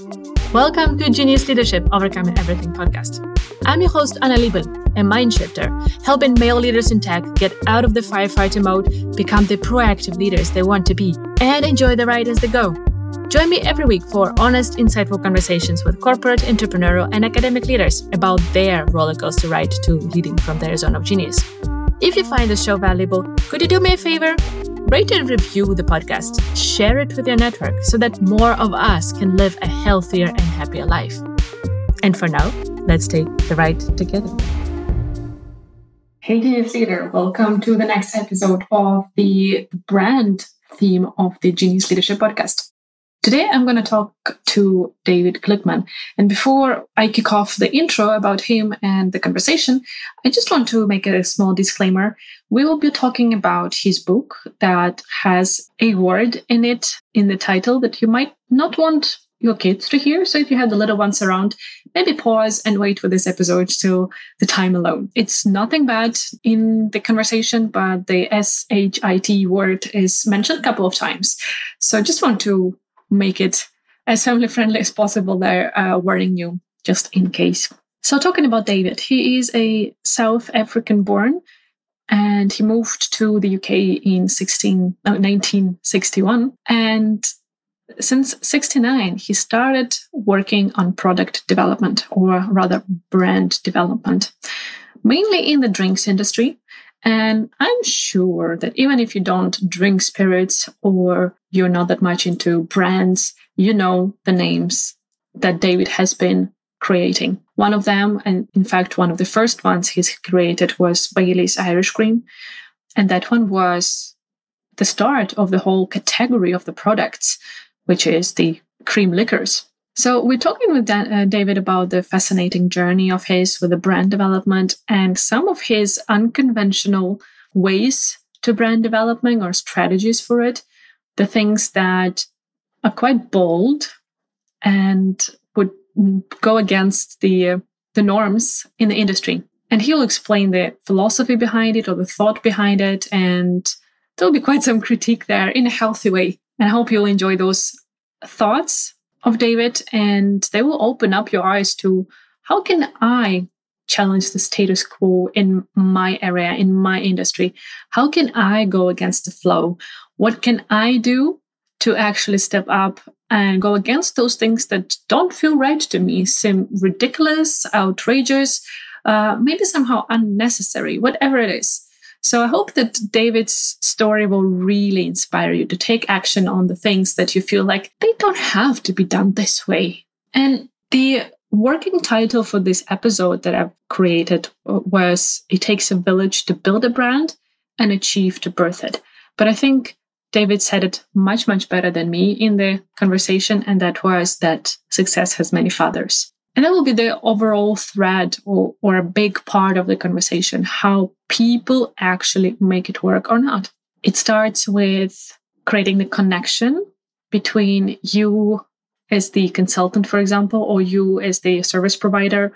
Welcome to Genius Leadership Overcoming Everything podcast. I'm your host, Anna Liebel, a mind shifter, helping male leaders in tech get out of the firefighter mode, become the proactive leaders they want to be, and enjoy the ride as they go. Join me every week for honest, insightful conversations with corporate, entrepreneurial, and academic leaders about their rollercoaster ride to leading from their zone of genius. If you find the show valuable, could you do me a favor? Rate and review the podcast. Share it with your network so that more of us can live a healthier and happier life. And for now, let's take the ride together. Hey, Genius Leader, welcome to the next episode of the brand theme of the Genius Leadership Podcast. Today, I'm going to talk to David Gluckman. And before I kick off the intro about him and the conversation, I just want to make a small disclaimer. We will be talking about his book that has a word in it in the title that you might not want your kids to hear. So if you have the little ones around, maybe pause and wait for this episode till the time alone. It's nothing bad in the conversation, but the S H I T word is mentioned a couple of times. So I just want to make it as family friendly as possible there, uh, warning you just in case. So, talking about David, he is a South African born and he moved to the UK in 16, 1961. And since 69, he started working on product development or rather brand development, mainly in the drinks industry. And I'm sure that even if you don't drink spirits or you're not that much into brands, you know the names that David has been creating. One of them, and in fact, one of the first ones he's created was Bailey's Irish Cream. And that one was the start of the whole category of the products, which is the cream liqueurs. So we're talking with Dan, uh, David about the fascinating journey of his with the brand development and some of his unconventional ways to brand development or strategies for it. The things that are quite bold and would go against the uh, the norms in the industry. And he'll explain the philosophy behind it or the thought behind it. And there'll be quite some critique there in a healthy way. And I hope you'll enjoy those thoughts of David, and they will open up your eyes to how can I challenge the status quo in my area, in my industry? How can I go against the flow? What can I do to actually step up and go against those things that don't feel right to me, seem ridiculous, outrageous, uh, maybe somehow unnecessary, whatever it is? So I hope that David's story will really inspire you to take action on the things that you feel like they don't have to be done this way. And the working title for this episode that I've created was It Takes a Village to Build a Brand and a Chief to Birth It. But I think David said it much, much better than me in the conversation, and that was that success has many fathers. And that will be the overall thread or, or a big part of the conversation how people actually make it work or not. It starts with creating the connection between you as the consultant, for example, or you as the service provider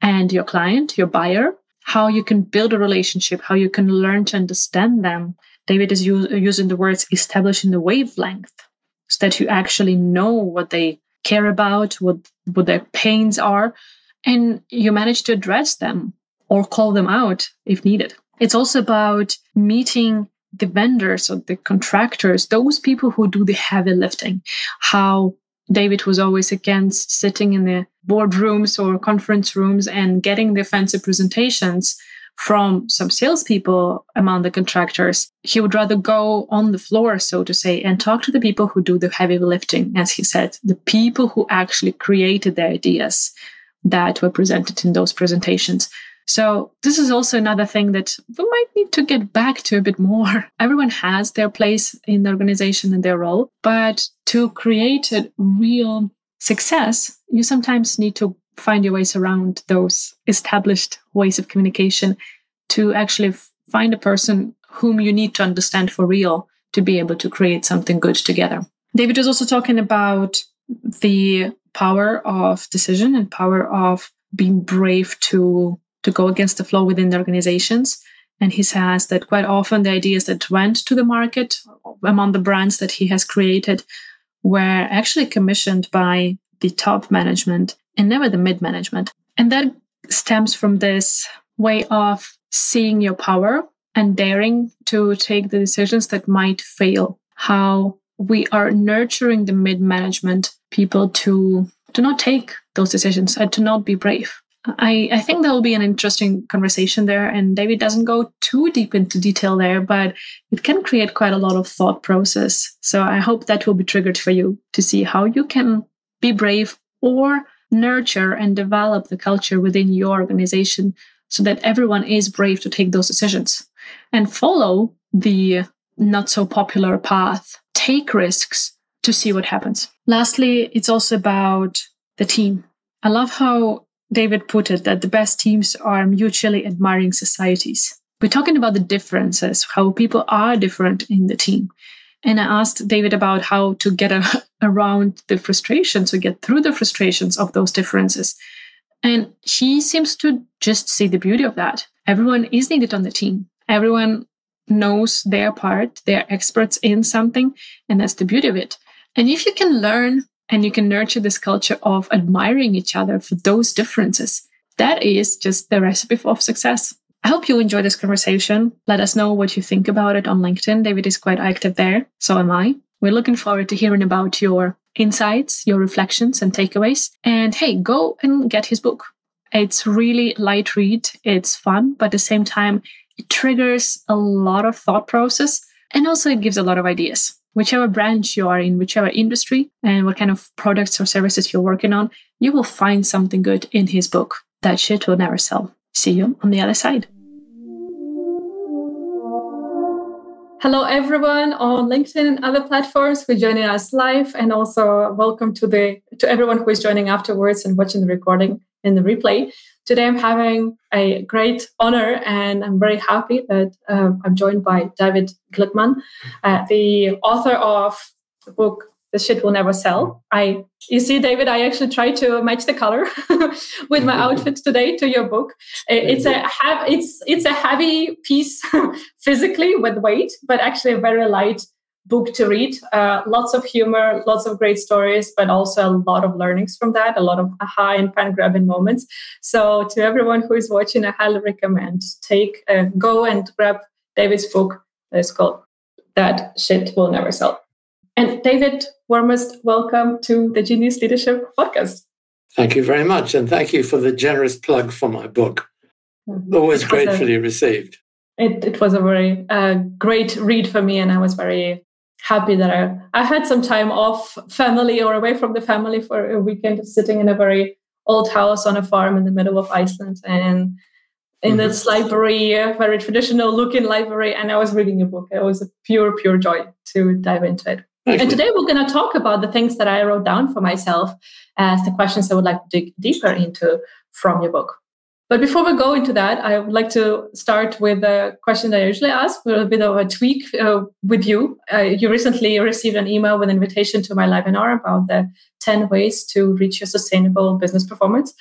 and your client, your buyer, how you can build a relationship, how you can learn to understand them. David is using the words establishing the wavelength so that you actually know what they care about, what, what their pains are, and you manage to address them or call them out if needed. It's also about meeting the vendors or the contractors, those people who do the heavy lifting. How David was always against sitting in the boardrooms or conference rooms and getting the fancy presentations from some salespeople among the contractors. He would rather go on the floor, so to say, and talk to the people who do the heavy lifting, as he said, the people who actually created the ideas that were presented in those presentations. So, this is also another thing that we might need to get back to a bit more. Everyone has their place in the organization and their role, but to create a real success, you sometimes need to find your ways around those established ways of communication to actually find a person whom you need to understand for real to be able to create something good together. David was also talking about the power of decision and power of being brave to to go against the flow within the organizations. And he says that quite often the ideas that went to the market among the brands that he has created were actually commissioned by the top management and never the mid management. And that stems from this way of seeing your power and daring to take the decisions that might fail. How we are nurturing the mid management people to to not take those decisions and to not be brave. I, I think that will be an interesting conversation there. And David doesn't go too deep into detail there, but it can create quite a lot of thought process. So I hope that will be triggered for you to see how you can be brave or nurture and develop the culture within your organization so that everyone is brave to take those decisions and follow the not so popular path, take risks to see what happens. Lastly, it's also about the team. I love how David put it that the best teams are mutually admiring societies. We're talking about the differences, how people are different in the team. And I asked David about how to get a, around the frustrations, to get through the frustrations of those differences. And he seems to just see the beauty of that. Everyone is needed on the team. Everyone knows their part. They're experts in something. And that's the beauty of it. And if you can learn and you can nurture this culture of admiring each other for those differences. That is just the recipe of success. I hope you enjoy this conversation. Let us know what you think about it on LinkedIn. David is quite active there. So am I. We're looking forward to hearing about your insights, your reflections, and takeaways. And hey, go and get his book. It's really light read. It's fun, but at the same time, it triggers a lot of thought process and also it gives a lot of ideas whichever branch you are in, whichever industry, and what kind of products or services you're working on, you will find something good in his book. That shit will never sell. See you on the other side. Hello, everyone on LinkedIn and other platforms who are joining us live, and also welcome to the to everyone who is joining afterwards and watching the recording in the replay. Today, I'm having a great honor, and I'm very happy that uh, I'm joined by David Gluckman, uh, the author of the book "The Shit Will Never Sell." I, you see, David, I actually tried to match the color with my outfit today to your book. It's a it's it's a heavy piece physically with weight, but actually a very light book to read. Uh, lots of humor, lots of great stories, but also a lot of learnings from that, a lot of aha and pen grabbing moments. So, to everyone who is watching, I highly recommend take uh, go and grab David's book. It's called "That Shit Will Never Sell." And David, warmest welcome to the Genius Leadership Podcast. Thank you very much, and thank you for the generous plug for my book. Always gratefully received. It, it was a very uh, great read for me, and I was very happy that I, I had some time off family or away from the family for a weekend, sitting in a very old house on a farm in the middle of Iceland and in mm-hmm. this library, very traditional looking library. And I was reading a book. It was a pure, pure joy to dive into it. And today we're going to talk about the things that I wrote down for myself as the questions I would like to dig deeper into from your book. But before we go into that, I would like to start with a question that I usually ask, with a bit of a tweak uh, with you. Uh, you recently received an email with an invitation to my webinar about the 10 ways to reach your sustainable business performance.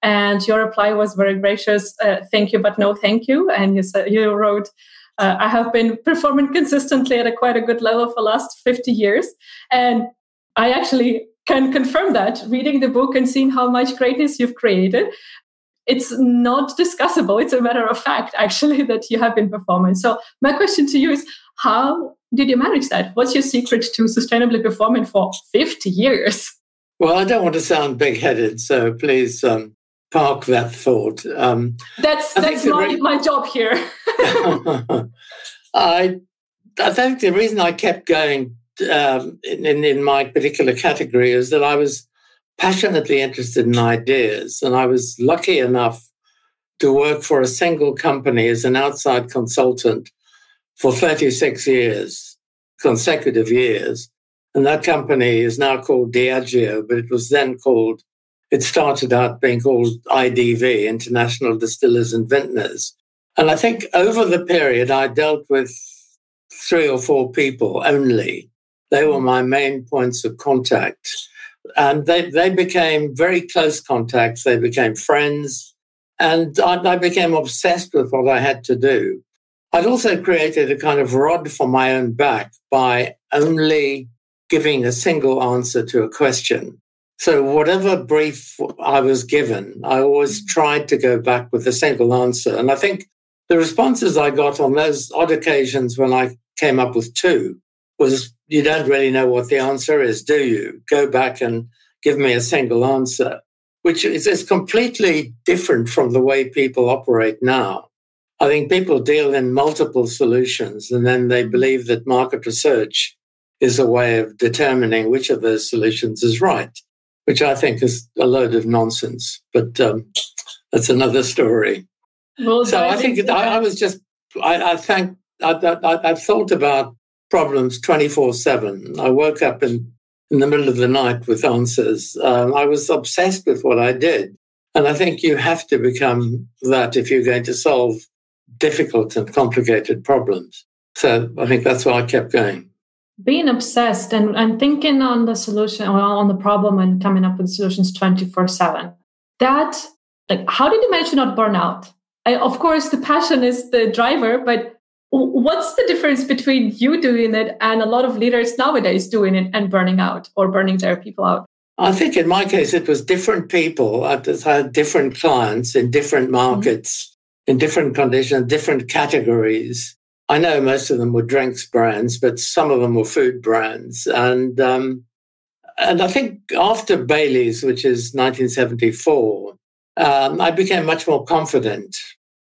And your reply was very gracious. Uh, thank you, but no thank you. And you, said, you wrote, uh, I have been performing consistently at a quite a good level for the last 50 years. And I actually can confirm that reading the book and seeing how much greatness you've created it's not discussable. It's a matter of fact, actually, that you have been performing. So, my question to you is how did you manage that? What's your secret to sustainably performing for 50 years? Well, I don't want to sound big headed, so please um, park that thought. Um, that's that's my, re- my job here. I, I think the reason I kept going um, in, in my particular category is that I was passionately interested in ideas. And I was lucky enough to work for a single company as an outside consultant for 36 years, consecutive years. And that company is now called Diageo, but it was then called, it started out being called IDV, International Distillers and Vintners. And I think over the period, I dealt with three or four people only. They were mm. my main points of contact and they, they became very close contacts. They became friends. And I, I became obsessed with what I had to do. I'd also created a kind of rod for my own back by only giving a single answer to a question. So, whatever brief I was given, I always mm. tried to go back with a single answer. And I think the responses I got on those odd occasions when I came up with two was you don't really know what the answer is, do you? Go back and give me a single answer, which is, is completely different from the way people operate now. I think people deal in multiple solutions and then they believe that market research is a way of determining which of those solutions is right, which I think is a load of nonsense. But um, that's another story. Well, so I think I, I, was just, I, I think I, I, I've thought about problems 24 7. I woke up in, in the middle of the night with answers. Um, I was obsessed with what I did. And I think you have to become that if you're going to solve difficult and complicated problems. So I think that's why I kept going. Being obsessed and, and thinking on the solution or on the problem and coming up with solutions 24 7. That, like, how did you manage to not burn out? I, of course, the passion is the driver, but what's the difference between you doing it and a lot of leaders nowadays doing it and burning out or burning their people out? I think in my case, it was different people. I had different clients in different mm-hmm. markets in different conditions, different categories. I know most of them were drinks brands, but some of them were food brands. And um, and I think after Bailey's, which is 1974, um, I became much more confident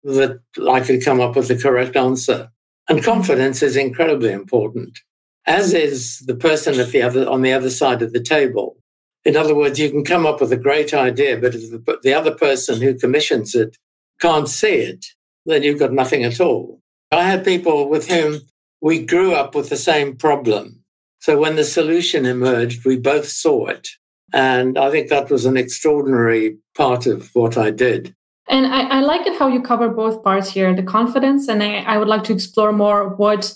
that I could come up with the correct answer. And mm-hmm. confidence is incredibly important, as is the person at the other on the other side of the table. In other words, you can come up with a great idea, but if the, the other person who commissions it can't see it, then you've got nothing at all. I had people with whom we grew up with the same problem. So when the solution emerged, we both saw it. And I think that was an extraordinary part of what I did. And I, I like it how you cover both parts here the confidence. And I, I would like to explore more what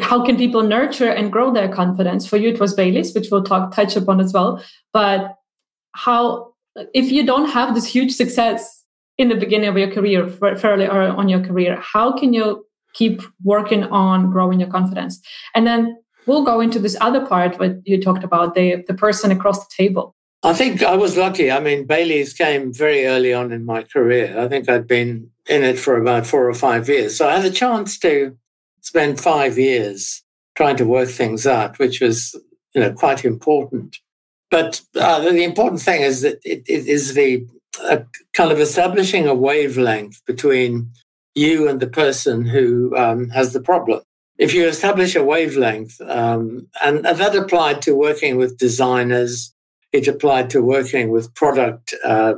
how can people nurture and grow their confidence for you it was bailey's which we'll talk touch upon as well but how if you don't have this huge success in the beginning of your career, fairly early on your career, how can you keep working on growing your confidence? And then we'll go into this other part what you talked about, the, the person across the table. I think I was lucky. I mean, Bailey's came very early on in my career. I think I'd been in it for about four or five years. So I had a chance to spend five years trying to work things out, which was, you know, quite important. But uh, the important thing is that it, it is the a kind of establishing a wavelength between you and the person who um, has the problem. If you establish a wavelength, um, and, and, that applied to working with designers, it applied to working with product uh,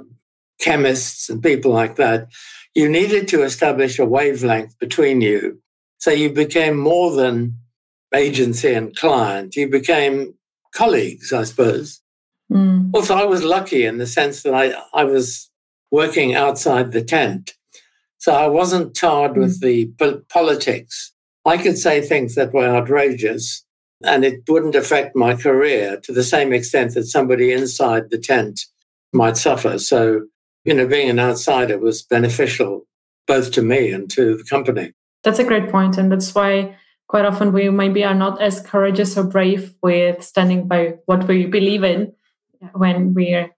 chemists and people like that, you needed to establish a wavelength between you. So you became more than agency and client, you became colleagues, I suppose. Mm. Also, I was lucky in the sense that I, I was working outside the tent. So I wasn't tarred mm. with the po- politics. I could say things that were outrageous and it wouldn't affect my career to the same extent that somebody inside the tent might suffer. So, you know, being an outsider was beneficial both to me and to the company. That's a great point, And that's why quite often we maybe are not as courageous or brave with standing by what we believe in when we're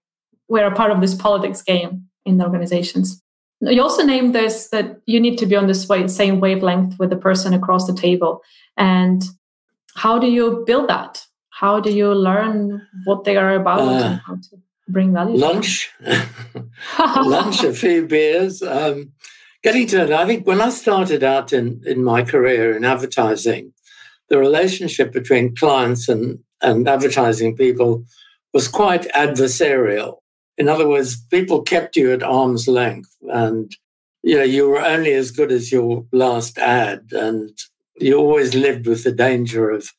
we're a part of this politics game in the organizations. You also named this that you need to be on this way, same wavelength with the person across the table. And how do you build that? How do you learn what they are about uh, and how to bring value? Lunch, lunch, a few beers. Um, getting to know. I think when I started out in in my career in advertising, the relationship between clients and and advertising people was quite adversarial. In other words, people kept you at arm's length and you know you were only as good as your last ad and you always lived with the danger of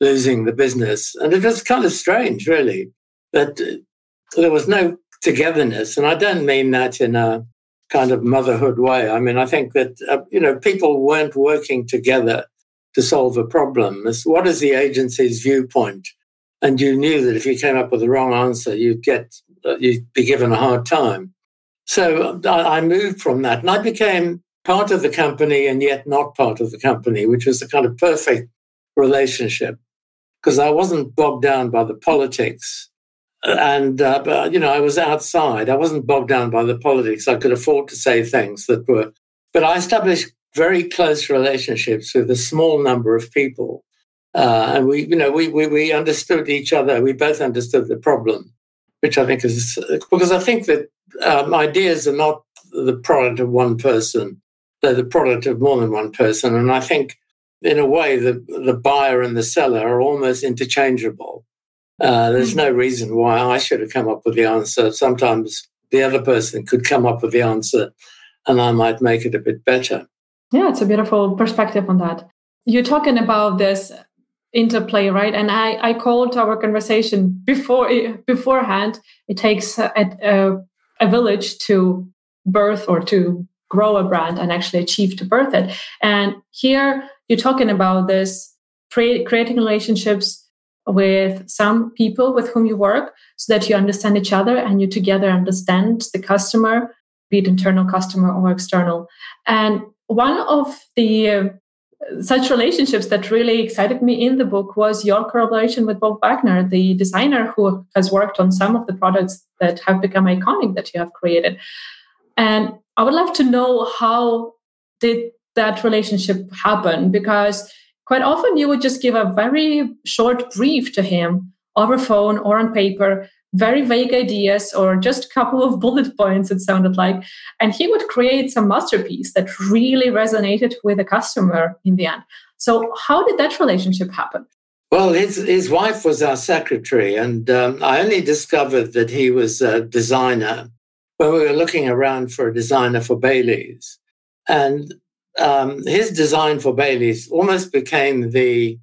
losing the business. And it was kind of strange, really, that uh, there was no togetherness. And I don't mean that in a kind of motherhood way. I mean, I think that, uh, you know, people weren't working together to solve a problem. It's what is the agency's viewpoint? and you knew that if you came up with the wrong answer, you'd get uh, you'd be given a hard time. So I, I moved from that, and I became part of the company and yet not part of the company, which was a kind of perfect relationship because I wasn't bogged down by the politics. And, uh, but, you know, I was outside. I wasn't bogged down by the politics. I could afford to say things that were, but I established very close relationships with a small number of people. Uh, and we, you know, we, we, we understood each other. We both understood the problem, which I think is because I think that um, ideas are not the product of one person; they're the product of more than one person. And I think, in a way, the the buyer and the seller are almost interchangeable. Uh, there's hmm. no reason why I should have come up with the answer. Sometimes the other person could come up with the answer, and I might make it a bit better. Yeah, it's a beautiful perspective on that. You're talking about this interplay, right? And I, I called our conversation before beforehand. It takes a, a, a village to birth or to grow a brand and actually achieve to birth it. And here you're talking about this creating relationships with some people with whom you work so that you understand each other and you together understand the customer, be it internal customer or external. And one of the uh, such relationships that really excited me in the book was your collaboration with Bob Wagner, the designer who has worked on some of the products that have become iconic that you have created. And I would love to know how did that relationship happen because quite often you would just give a very short brief to him over phone or on paper very vague ideas or just a couple of bullet points, it sounded like. And he would create some masterpiece that really resonated with the customer in the end. So, how did that relationship happen? Well, his, his wife was our secretary, and um, I only discovered that he was a designer when we were looking around for a designer for Bailey's. And um, his design for Bailey's almost became the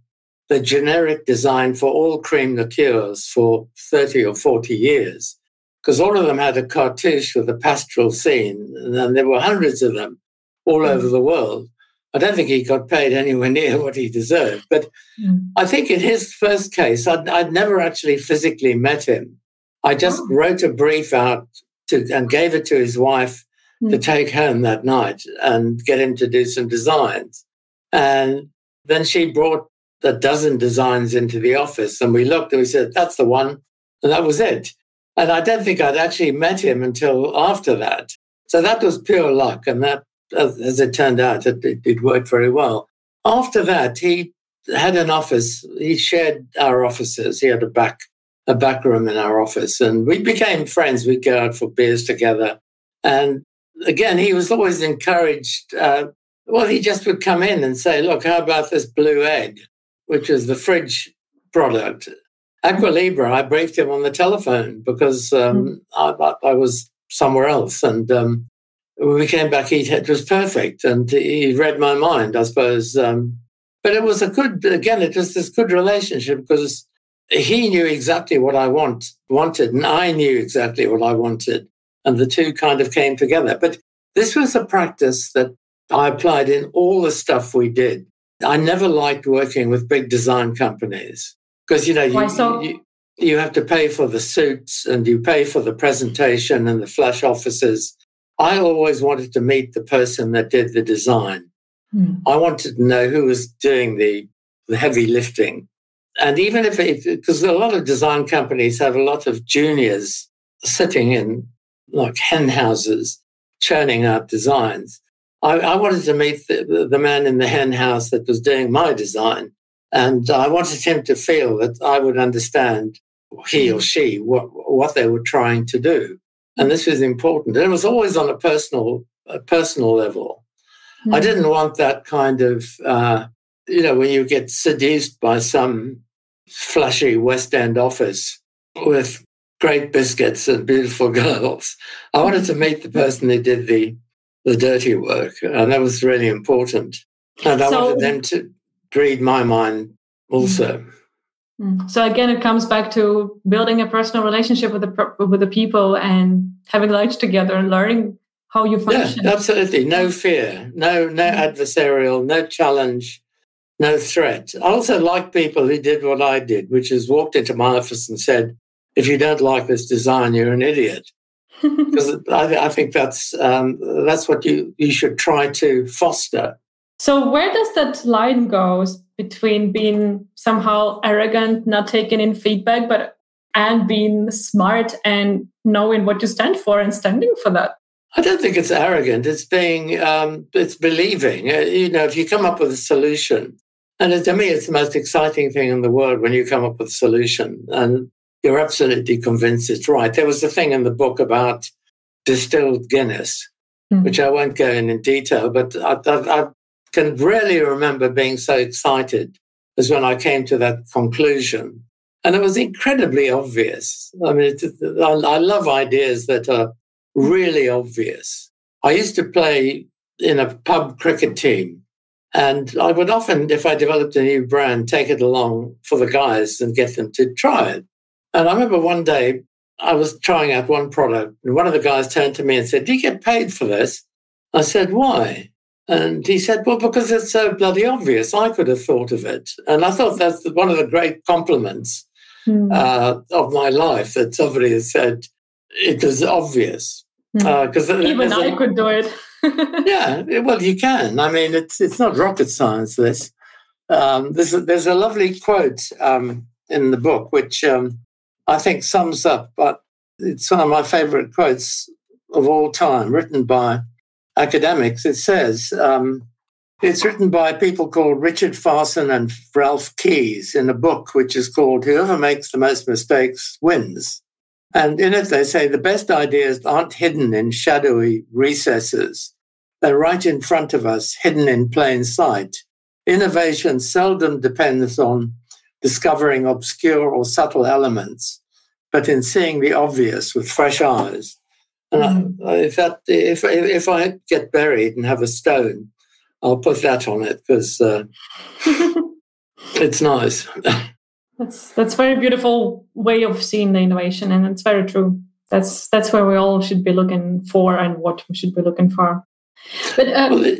the generic design for all cream liqueurs for 30 or 40 years, because all of them had a cartouche with a pastoral scene, and there were hundreds of them all mm. over the world. I don't think he got paid anywhere near what he deserved. But mm. I think in his first case, I'd, I'd, never actually physically met him. I just oh. wrote a brief out to, and gave it to his wife mm. to take home that night and get him to do some designs. And then she brought a dozen designs into the office. And we looked and we said, that's the one. And that was it. And I don't think I'd actually met him until after that. So that was pure luck. And that, as it turned out, it, it, it worked very well. After that, he had an office. He shared our offices. He had a back, a back room in our office. And we became friends. We'd go out for beers together. And again, he was always encouraged. Uh, well, he just would come in and say, look, how about this blue egg? which is the fridge product. Aqualibra, I briefed him on the telephone because um, mm. I, I, was somewhere else. And um, when we came back, he, it was perfect. And he read my mind, I suppose. Um, but it was a good, again, it was this good relationship because he knew exactly what I want, wanted, and I knew exactly what I wanted. And the two kind of came together. But this was a practice that I applied in all the stuff we did. I never liked working with big design companies because, you know, you, so? you, you have to pay for the suits and you pay for the presentation and the flash offices. I always wanted to meet the person that did the design. Hmm. I wanted to know who was doing the, the heavy lifting. And even if it, because a lot of design companies have a lot of juniors sitting in like hen houses churning out designs. I, I wanted to meet the, the, man in the hen house that was doing my design. And I wanted him to feel that I would understand he or she what, what they were trying to do. And this was important. And it was always on a personal, a personal level. Mm-hmm. I hmm. didn't want that kind of, uh, you know, when you get seduced by some flashy West End office with great biscuits and beautiful girls. I wanted to meet the person who did the the dirty work. And that was really important. And I so, wanted them to read my mind also. Mm. So again, it comes back to building a personal relationship with the with the people and having lunch together and learning how you function. Yeah, absolutely. No mm-hmm. fear, no no adversarial, no challenge, no threat. I also like people who did what I did, which is walked into my office and said, "If you don't like this design, you're an idiot." because I, I, think that's um, that's what you you should try to foster. So where does that line go between being somehow arrogant, not taking in feedback, but and being smart and knowing what you stand for and standing for that. I don't think it's arrogant. It's being, um, it's believing. Uh, you know, if you come up with a solution, and to me, it's the most exciting thing in the world when you come up with a solution and you're absolutely convinced it's right. There was a thing in the book about distilled Guinness, mm. which I won't go in in detail, but I, I, I can really remember being so excited as when I came to that conclusion. And it was incredibly obvious. I mean, it, I, I love ideas that are really obvious. I used to play in a pub cricket team, and I would often, if I developed a new brand, take it along for the guys and get them to try it. And I remember one day I was trying out one product, and one of the guys turned to me and said, Do you get paid for this? I said, Why? And he said, Well, because it's so bloody obvious. I could have thought of it. And I thought that's one of the great compliments mm. uh, of my life that somebody has said it was obvious. Because mm. uh, even I a, could do it. yeah, well, you can. I mean, it's it's not rocket science. This um, there's a, there's a lovely quote um, in the book which um, I think sums up. But it's one of my favorite quotes of all time, written by academics. It says. Um, it's written by people called Richard Farson and Ralph Keyes in a book which is called Whoever Makes the Most Mistakes Wins. And in it, they say the best ideas aren't hidden in shadowy recesses. They're right in front of us, hidden in plain sight. Innovation seldom depends on discovering obscure or subtle elements, but in seeing the obvious with fresh eyes. And. I, if, that, if, if I get buried and have a stone, I'll put that on it because uh, it's nice. that's that's very beautiful way of seeing the innovation, and it's very true. That's that's where we all should be looking for, and what we should be looking for. But uh, well,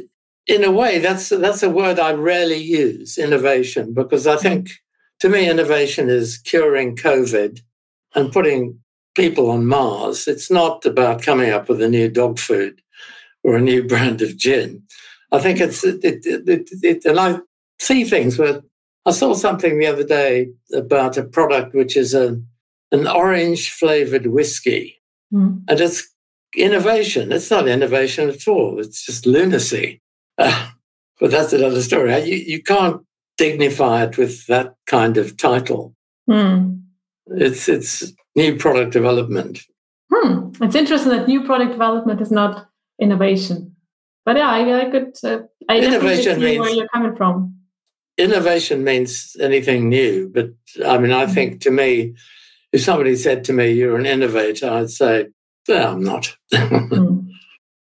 in a way, that's that's a word I rarely use, innovation, because I think to me, innovation is curing COVID and putting people on Mars. It's not about coming up with a new dog food or a new brand of gin. I think it's it, it, it, it, and I see things where I saw something the other day about a product which is a an orange flavored whiskey, mm. and it's innovation. It's not innovation at all. It's just lunacy. Uh, but that's another story. You you can't dignify it with that kind of title. Mm. It's it's new product development. Hmm. It's interesting that new product development is not innovation. But yeah, I, I could. Uh, I innovation means where you're coming from. Innovation means anything new, but I mean, I think to me, if somebody said to me, "You're an innovator," I'd say, "No, I'm not." mm.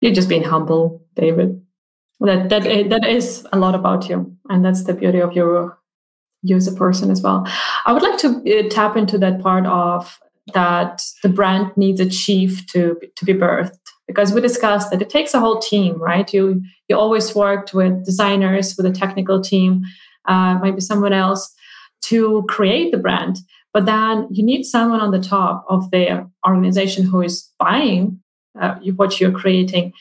You're just being humble, David. That that that is a lot about you, and that's the beauty of your you as a person as well. I would like to uh, tap into that part of that the brand needs a chief to to be birthed because we discussed that it takes a whole team, right? You you always worked with designers, with a technical team, uh, maybe someone else to create the brand. But then you need someone on the top of the organization who is buying uh, what you're creating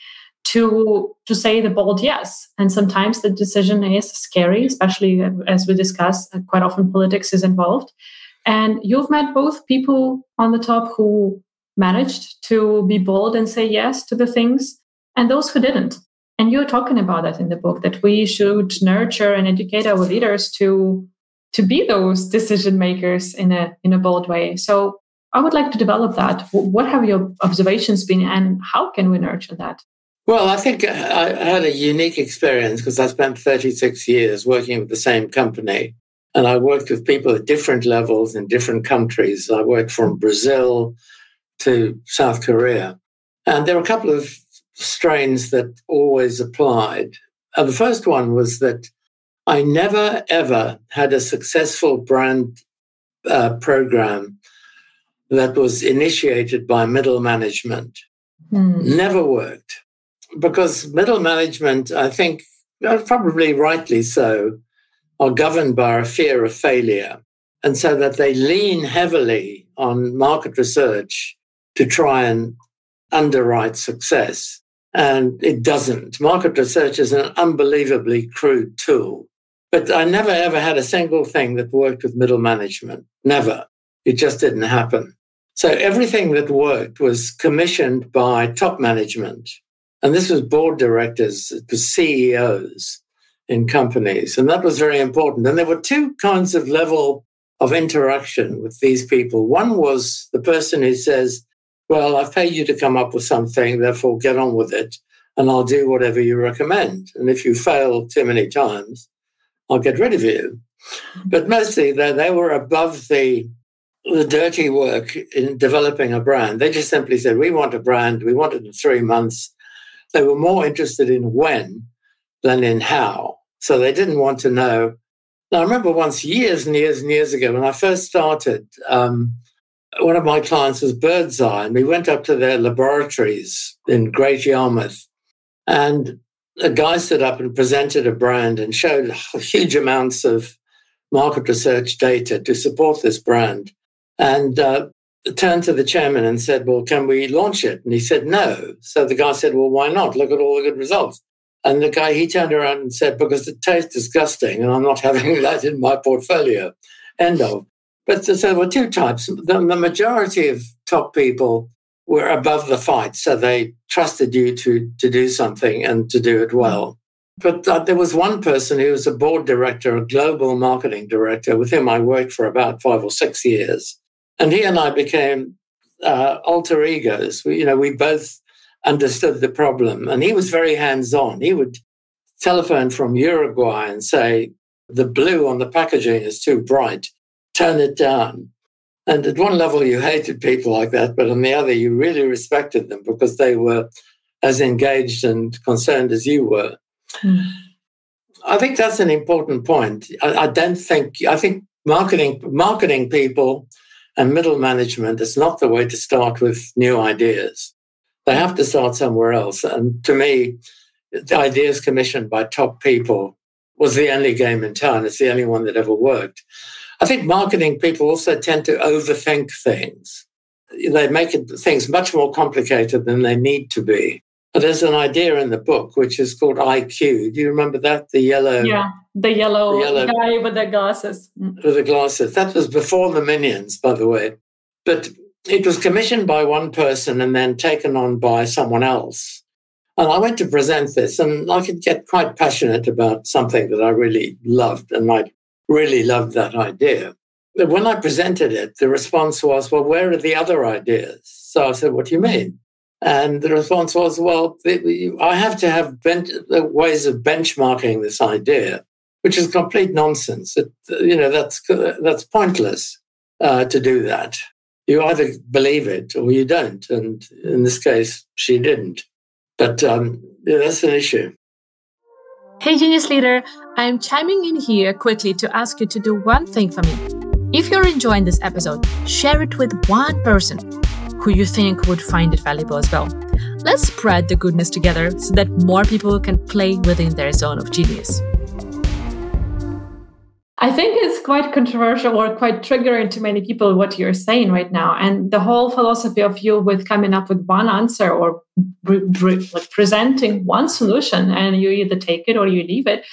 to to say the bold yes. And sometimes the decision is scary, especially as we discussed. Uh, quite often politics is involved. And you've met both people on the top who managed to be bold and say yes to the things, and those who didn't. And you're talking about that in the book that we should nurture and educate our leaders to to be those decision makers in a in a bold way. So I would like to develop that. What have your observations been, and how can we nurture that? Well, I think uh, I had a unique experience because I spent 36 years working with the same company. And I worked with people at different levels in different countries. I worked from Brazil to South Korea. And there were a couple of strains that always applied. And the first one was that I never, ever had a successful brand uh, program that was initiated by middle management. Mm. Never worked. Because middle management, I think, uh, probably rightly so, are governed by a fear of failure. And so that they lean heavily on market research to try and underwrite success. And it doesn't. Market research is an unbelievably crude tool. But I never ever had a single thing that worked with middle management. Never. It just didn't happen. So everything that worked was commissioned by top management. And this was board directors, it was CEOs in companies. And that was very important. And there were two kinds of level of interaction with these people. One was the person who says, Well, I've paid you to come up with something, therefore get on with it, and I'll do whatever you recommend. And if you fail too many times, I'll get rid of you. But mostly they, they were above the the dirty work in developing a brand. They just simply said, We want a brand, we want it in three months. They were more interested in when than in how. So they didn't want to know. Now, I remember once years and years and years ago when I first started, um, one of my clients was Birdseye, and we went up to their laboratories in Great Yarmouth. And a guy stood up and presented a brand and showed huge amounts of market research data to support this brand and uh, turned to the chairman and said, Well, can we launch it? And he said, No. So the guy said, Well, why not? Look at all the good results. And the guy, he turned around and said, Because it tastes disgusting and I'm not having that in my portfolio. End of. But there were two types. The, majority of top people were above the fight. So they trusted you to, to do something and to do it well. But uh, there was one person who was a board director, a global marketing director, with whom I worked for about five or six years. And he and I became uh, alter egos. We, you know, we both understood the problem, and he was very hands-on. He would telephone from Uruguay and say, "The blue on the packaging is too bright. Turn it down." And at one level, you hated people like that, but on the other, you really respected them because they were as engaged and concerned as you were. Mm. I think that's an important point. I, I, don't think I think marketing marketing people and middle management is not the way to start with new ideas. They have to start somewhere else. And to me, the ideas commissioned by top people was the only game in town. It's the only one that ever worked. I think marketing people also tend to overthink things. They make it, things much more complicated than they need to be. But there's an idea in the book which is called IQ. Do you remember that? The yellow. Yeah, the yellow, the yellow guy with the glasses. With the glasses. That was before the Minions, by the way. But it was commissioned by one person and then taken on by someone else. And I went to present this, and I could get quite passionate about something that I really loved, and I really loved that idea. When I presented it, the response was, Well, where are the other ideas? So I said, What do you mean? And the response was, well, I have to have bench, ways of benchmarking this idea, which is complete nonsense. It, you know, that's, that's pointless uh, to do that. You either believe it or you don't. And in this case, she didn't. But um, yeah, that's an issue. Hey, Genius Leader, I'm chiming in here quickly to ask you to do one thing for me. If you're enjoying this episode, share it with one person who you think would find it valuable as well. Let's spread the goodness together so that more people can play within their zone of genius. I think it's quite controversial or quite triggering to many people what you're saying right now. And the whole philosophy of you with coming up with one answer or like presenting one solution and you either take it or you leave it,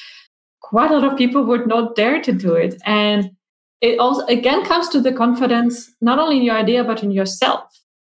quite a lot of people would not dare to do it. And it also again comes to the confidence not only in your idea but in yourself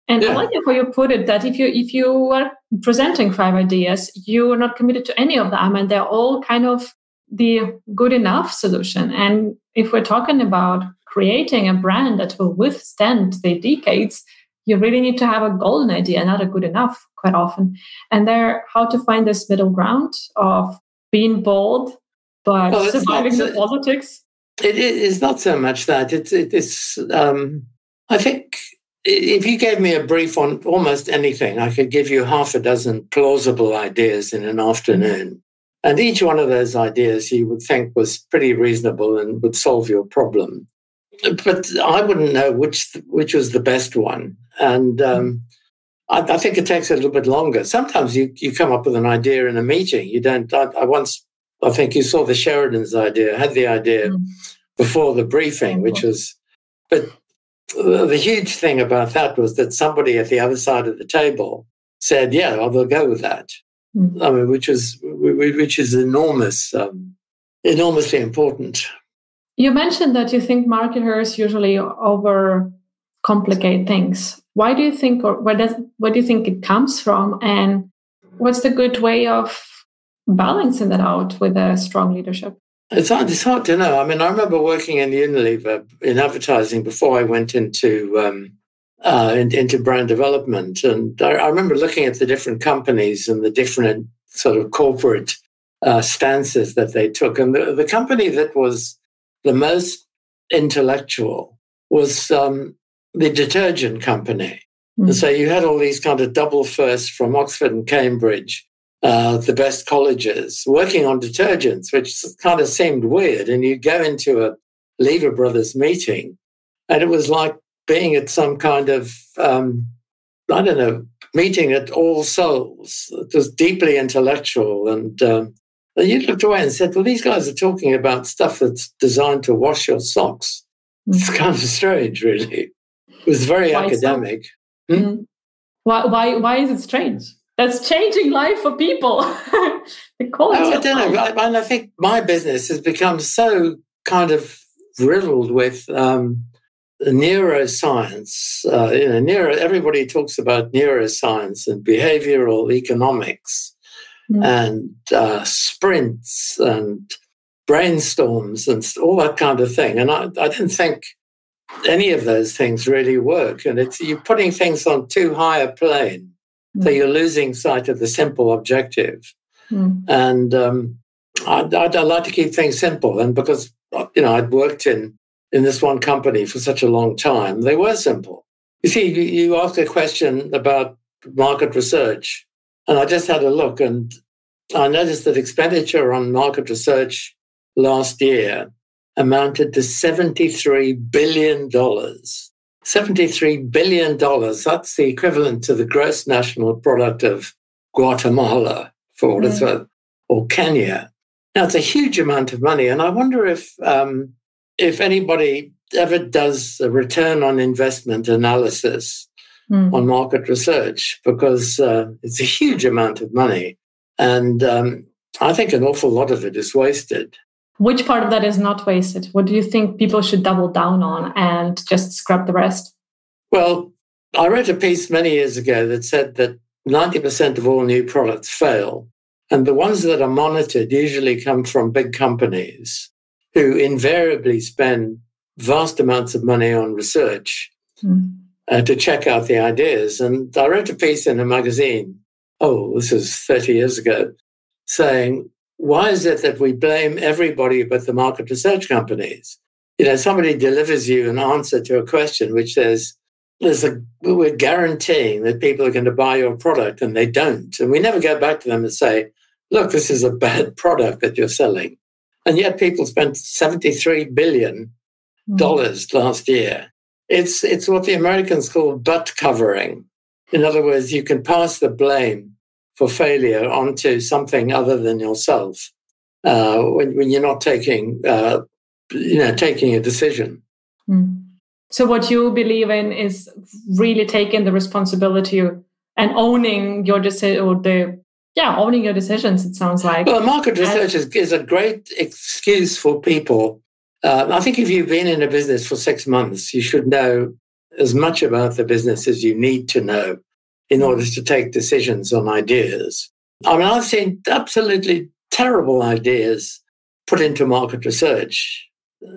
and yeah. I like how you put it that if you if you are presenting five ideas, you are not committed to any of them, and they're all kind of the good enough solution. And if we're talking about creating a brand that will withstand the decades, you really need to have a golden idea, not a good enough, quite often. And there, how to find this middle ground of being bold but well, surviving the politics. It is not so much that it's it is. Um, I think if you gave me a brief on almost anything, I could give you half a dozen plausible ideas in an afternoon. And each one of those ideas you would think was pretty reasonable and would solve your problem. But I wouldn't know which which was the best one. And um, I, I, think it takes a little bit longer. Sometimes you, you come up with an idea in a meeting. You don't. I, I once, I think you saw the Sheridan's idea, had the idea mm. before the briefing, which was, but the huge thing about that was that somebody at the other side of the table said, "Yeah, I will go with that." Mm-hmm. I mean, which is which is enormous, um, enormously important. You mentioned that you think marketers usually over complicate things. Why do you think, or where does where do you think it comes from, and what's the good way of balancing that out with a strong leadership? It's hard, it's hard to know. I mean, I remember working in Unilever in advertising before I went into um, uh, into brand development, and I, I, remember looking at the different companies and the different sort of corporate uh, stances that they took. And the, the company that was the most intellectual was um, the detergent company. Mm. And so you had all these kind of double firsts from Oxford and Cambridge, uh, the best colleges, working on detergents, which kind of seemed weird. And you go into a Lever Brothers meeting, and it was like being at some kind of, um, I don't know, meeting at All Souls. It was deeply intellectual. And um, you looked away and said, well, these guys are talking about stuff that's designed to wash your socks. Mm. It's kind of strange, really. It was very why academic. So? Hmm? Mm. Why, why, why is it strange? That's changing life for people. the quality. Oh, I don't know. I, and I think my business has become so kind of riddled with um, neuroscience. Uh, you know, neuro. Everybody talks about neuroscience and behavioral economics mm. and uh, sprints and brainstorms and all that kind of thing. And I, I didn't think any of those things really work. And it's you're putting things on too high a plane, mm. so you're losing sight of the simple objective. Mm. And um, I'd, I'd, I'd, like to keep things simple. And because you know I'd worked in in this one company for such a long time, they were simple. You see, you, asked a question about market research, and I just had a look, and I noticed that expenditure on market research last year amounted to $73 billion. $73 billion. That's the equivalent to the gross national product of Guatemala, for what it's mm. worth, or Kenya. Now, it's a huge amount of money. And I wonder if, um, if anybody ever does a return on investment analysis mm. on market research, because uh, it's a huge amount of money. And um, I think an awful lot of it is wasted. Which part of that is not wasted? What do you think people should double down on and just scrap the rest? Well, I wrote a piece many years ago that said that 90% of all new products fail. And the ones that are monitored usually come from big companies who invariably spend vast amounts of money on research mm. uh, to check out the ideas. And I wrote a piece in a magazine, oh, this is 30 years ago, saying why is it that we blame everybody but the market research companies? You know, somebody delivers you an answer to a question which says, there's a, we're guaranteeing that people are going to buy your product and they don't. And we never go back to them and say, look, this is a bad product that you're selling. And yet people spent $73 billion mm. last year. It's, it's what the Americans call butt covering. In other words, you can pass the blame for failure onto something other than yourself uh, when, when, you're not taking, uh, you know, taking a decision. Mm. So what you believe in is really taking the responsibility and owning your decision or the yeah owning your decisions. It sounds like. Well, market research is, is a great excuse for people. Uh, I think if you've been in a business for six months, you should know as much about the business as you need to know in order to take decisions on ideas. I mean, I've seen absolutely terrible ideas put into market research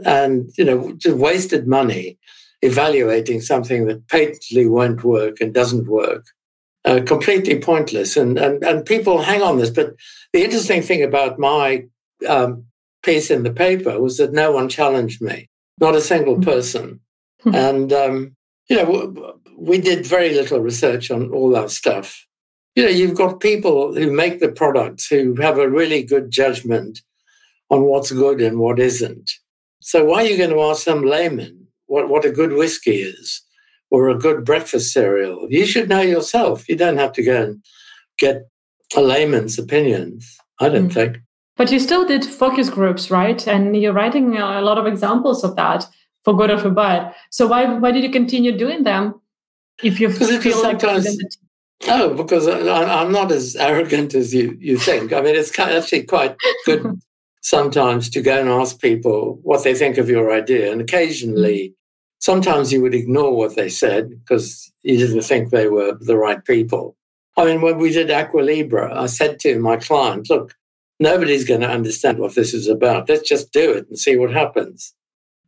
and, you know, just wasted money evaluating something that patently won't work and doesn't work. Uh, completely pointless. And, and, and people hang on this. But the interesting thing about my um, piece in the paper was that no one challenged me, not a single hmm. person. and, um, you know, we did very little research on all that stuff. You know, you've got people who make the products who have a really good judgment on what's good and what isn't. So why are you going to ask some layman what, what a good whiskey is or a good breakfast cereal? You should know yourself. You don't have to go and get a layman's opinions, I don't mm. think. But you still did focus groups, right? And you're writing a lot of examples of that for good or for bad. So why why did you continue doing them if you feel like Oh, because I, am not as arrogant as you, you think. I mean, it's kind of actually quite good sometimes to go and ask people what they think of your idea. And occasionally, sometimes you would ignore what they said because you didn't think they were the right people. I mean, when we did Aqua Libra, I said to my client, look, nobody's going to understand what this is about. Let's just do it and see what happens.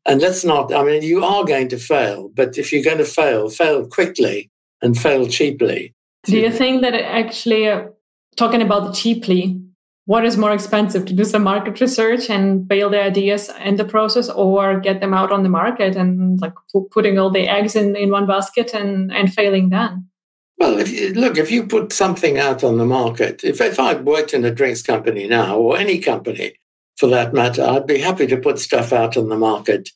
And let's not, I mean, you are going to fail, but if you're going to fail, fail quickly and fail cheaply. Do you think that actually, uh, talking about cheaply, what is more expensive to do some market research and fail the ideas in the process or get them out on the market and like putting all the eggs in, in one basket and, and failing then? Well, if you, look, if you put something out on the market, if, if I worked in a drinks company now, or any company for that matter, I'd be happy to put stuff out on the market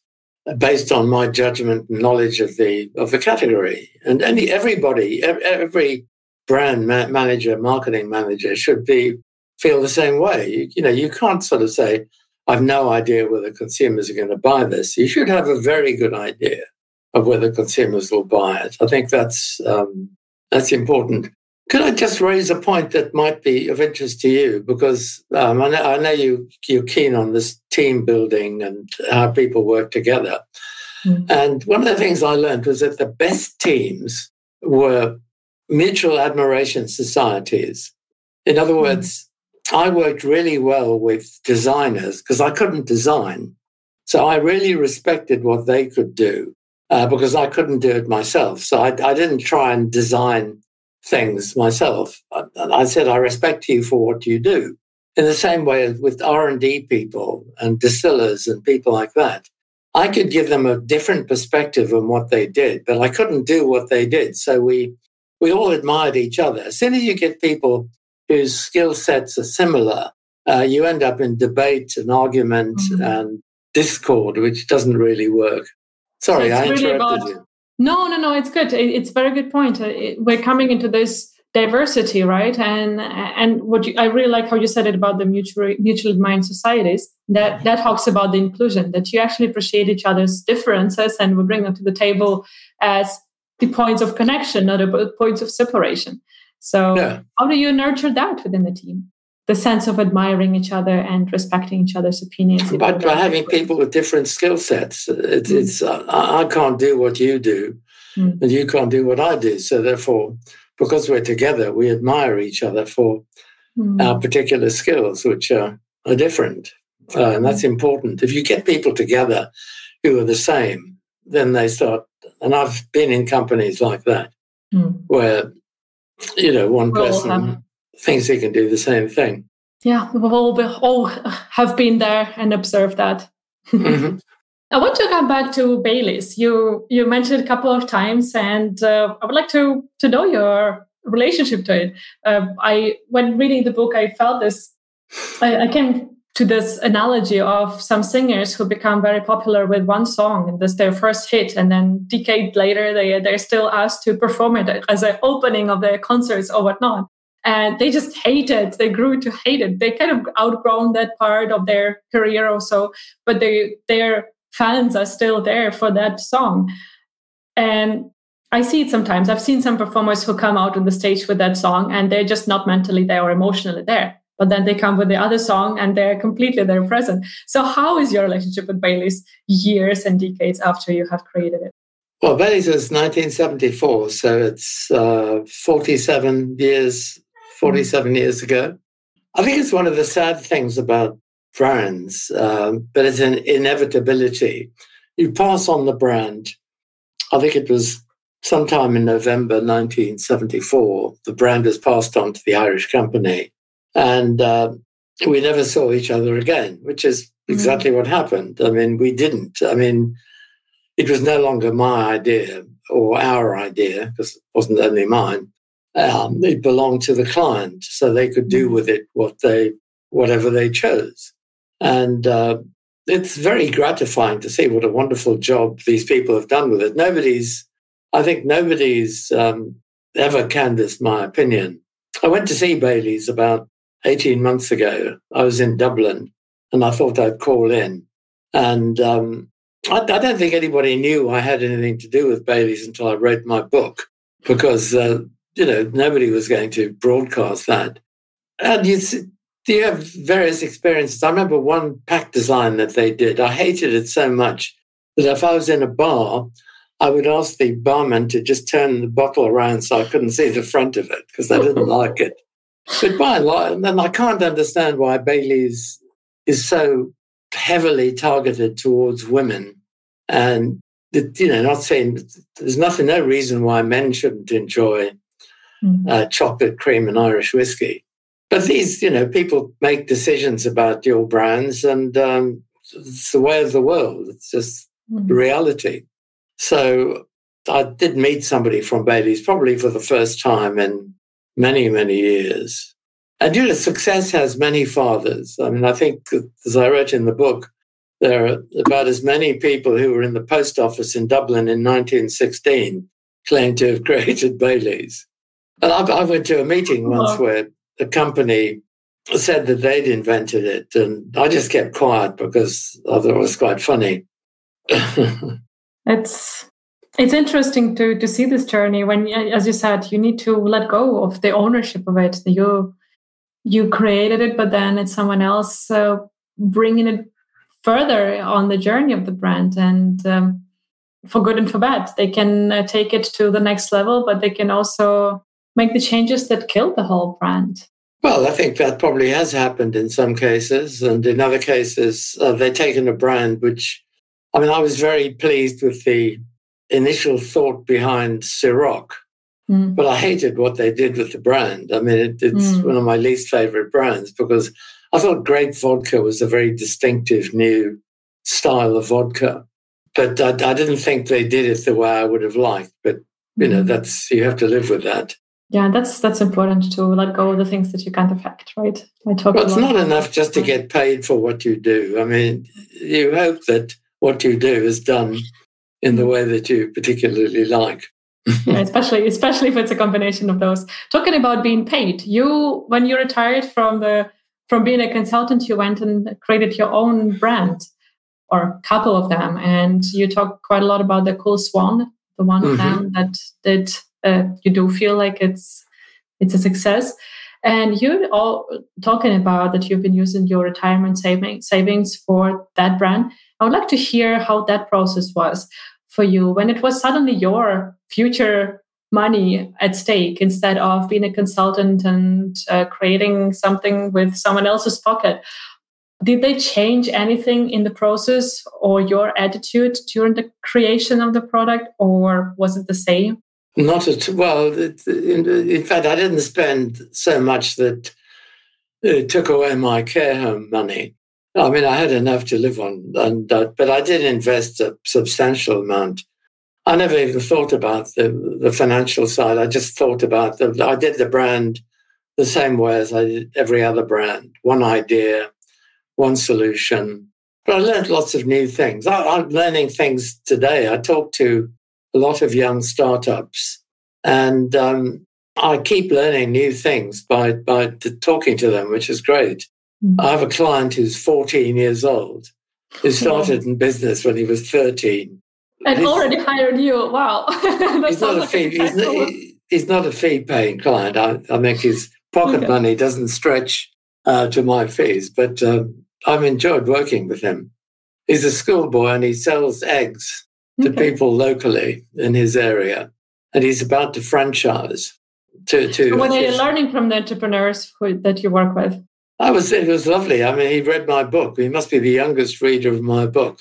based on my judgment and knowledge of the of the category. And any everybody, every brand ma- manager, marketing manager should be feel the same way. You, you know, you can't sort of say, "I've no idea whether consumers are going to buy this." You should have a very good idea of whether consumers will buy it. I think that's um, that's important. Could I just raise a point that might be of interest to you? Because um, I, know, I, know, you, you're keen on this team building and how people work together. Mm. And one of the things I learned was that the best teams were mutual admiration societies. In other mm. words, I worked really well with designers because I couldn't design. So I really respected what they could do uh, because I couldn't do it myself. So I, I didn't try and design things myself. I, I, said I respect you for what you do. In the same way with R and D people and distillers and people like that, I could give them a different perspective on what they did, but I couldn't do what they did. So we we all admired each other. As soon as you get people whose skill sets are similar, uh, you end up in debate and argument mm-hmm. and discord, which doesn't really work. Sorry, so I really interrupted about, you. No, no, no. It's good. It's a very good point. Uh, we're coming into this diversity, right? And and what you, I really like how you said it about the mutual mutual mind societies. That that talks about the inclusion. That you actually appreciate each other's differences and we bring them to the table as the points of connection, not the points of separation. So, yeah. how do you nurture that within the team? the sense of admiring each other and respecting each other's opinions. But by having people with different skill sets, it, mm. it's uh, I, can't do what you do, mm. and you can't do what I do. So therefore, because we're together, we admire each other for mm. our particular skills, which are, are different, uh, and that's important. If you get people together who are the same, then they start. And I've been in companies like that mm. where you know one person thinks he can do the same thing. Yeah, we've all, be, all have been there and observed that. Mm-hmm. I want to come back to Bailey's. You you mentioned a couple of times, and uh, I would like to to know your relationship to it. Uh, I when reading the book, I felt this. I, I, came to this analogy of some singers who become very popular with one song, and that's their first hit, and then decade later they they're still asked to perform it as an opening of their concerts or whatnot. And they just hate it they grew to hate it. They kind of outgrown that part of their career also but they their fans are still there for that song. And i see it sometimes. I've seen some performers who come out on the stage with that song and they're just not mentally there or emotionally there but then they come with the other song and they're completely there present so how is your relationship with bailey's years and decades after you have created it well, Bailey's was 1974, so it's uh, 47 years 47 years ago. I think it's one of the sad things about brands, um, but it's an inevitability. You pass on the brand. I think it was sometime in November 1974, the brand was passed on to the Irish company. And uh, we never saw each other again, which is exactly mm. what happened. I mean, we didn't. I mean, it was no longer my idea or our idea, because it wasn't only mine um, it belonged to the client, so they could do mm. with it what they whatever they chose. And uh, it's very gratifying to see what a wonderful job these people have done with it. Nobody's, I think, nobody's um, ever canvassed my opinion. I went to see Bailey's about 18 months ago. I was in Dublin and I thought I'd call in. And um, I, I, don't think anybody knew I had anything to do with Bailey's until I read my book because uh, you know, nobody was going to broadcast that. And you, do you have various experiences? I remember one pack design that they did. I hated it so much that if I was in a bar, I would ask the barman to just turn the bottle around so I couldn't see the front of it because I didn't like it. But by and large, and I can't understand why Bailey's is so heavily targeted towards women. And, you know, not saying there's nothing, no reason why men shouldn't enjoy mm. uh, chocolate cream and Irish whiskey. But these, you know, people make decisions about your brands and um, it's the way of the world. It's just mm. reality. So I did meet somebody from Bailey's probably for the first time in many, many years. And you know, success has many fathers. I mean, I think, as I wrote in the book, there are about as many people who were in the post office in Dublin in 1916 claim to have created Bailey's. And I, I went to a meeting once where the company said that they'd invented it, and I just kept quiet because I thought it was quite funny. it's it's interesting to to see this journey when, as you said, you need to let go of the ownership of it. You you created it, but then it's someone else uh, bringing it further on the journey of the brand, and um, for good and for bad, they can uh, take it to the next level, but they can also make the changes that killed the whole brand. Well, I think that probably has happened in some cases, and in other cases, uh, they've taken a brand which, I mean, I was very pleased with the initial thought behind Ciroc, mm. but I hated what they did with the brand. I mean, it, it's mm. one of my least favorite brands because I thought grape vodka was a very distinctive new style of vodka, but I, I didn't think they did it the way I would have liked. But you know, hmm. that's you have to live with that. Yeah, that's that's important to let go of the things that you can't affect, right? I talk. Well, it's not enough just to get paid for what you do. I mean, you hope that what you do is done in the way that you particularly like. especially especially if it's a combination of those. Talking about being paid, you when you retired from the from being a consultant, you went and created your own brand or a couple of them, and you talk quite a lot about the Cool Swan, the one mm-hmm. them that did uh, you do feel like it's it's a success. And you're all talking about that you've been using your retirement saving, savings for that brand. I would like to hear how that process was for you when it was suddenly your future money at stake instead of being a consultant and uh, creating something with someone else's pocket. Did they change anything in the process or your attitude during the creation of the product, or was it the same? Not at well. In, in fact, I didn't spend so much that it took away my care home money. I mean, I had enough to live on, and uh, but I did invest a substantial amount. I never even thought about the, the financial side. I just thought about the. I did the brand the same way as I did every other brand. One idea, one solution. But I learned lots of new things. I, I'm learning things today. I talk to a lot of young startups, and um, I keep learning new things by by talking to them, which is great. I have a client who's 14 years old who started in business when he was 13. And he's, already hired you. Wow. he's, not a fee, he's, not, he's, not a fee paying client. I, I think his pocket okay. money doesn't stretch uh, to my fees, but um, I've enjoyed working with him. He's a schoolboy and he sells eggs to okay. people locally in his area. And he's about to franchise. To, to what are you learning from the entrepreneurs who, that you work with? I was it was lovely. I mean, he read my book. He must be the youngest reader of my book,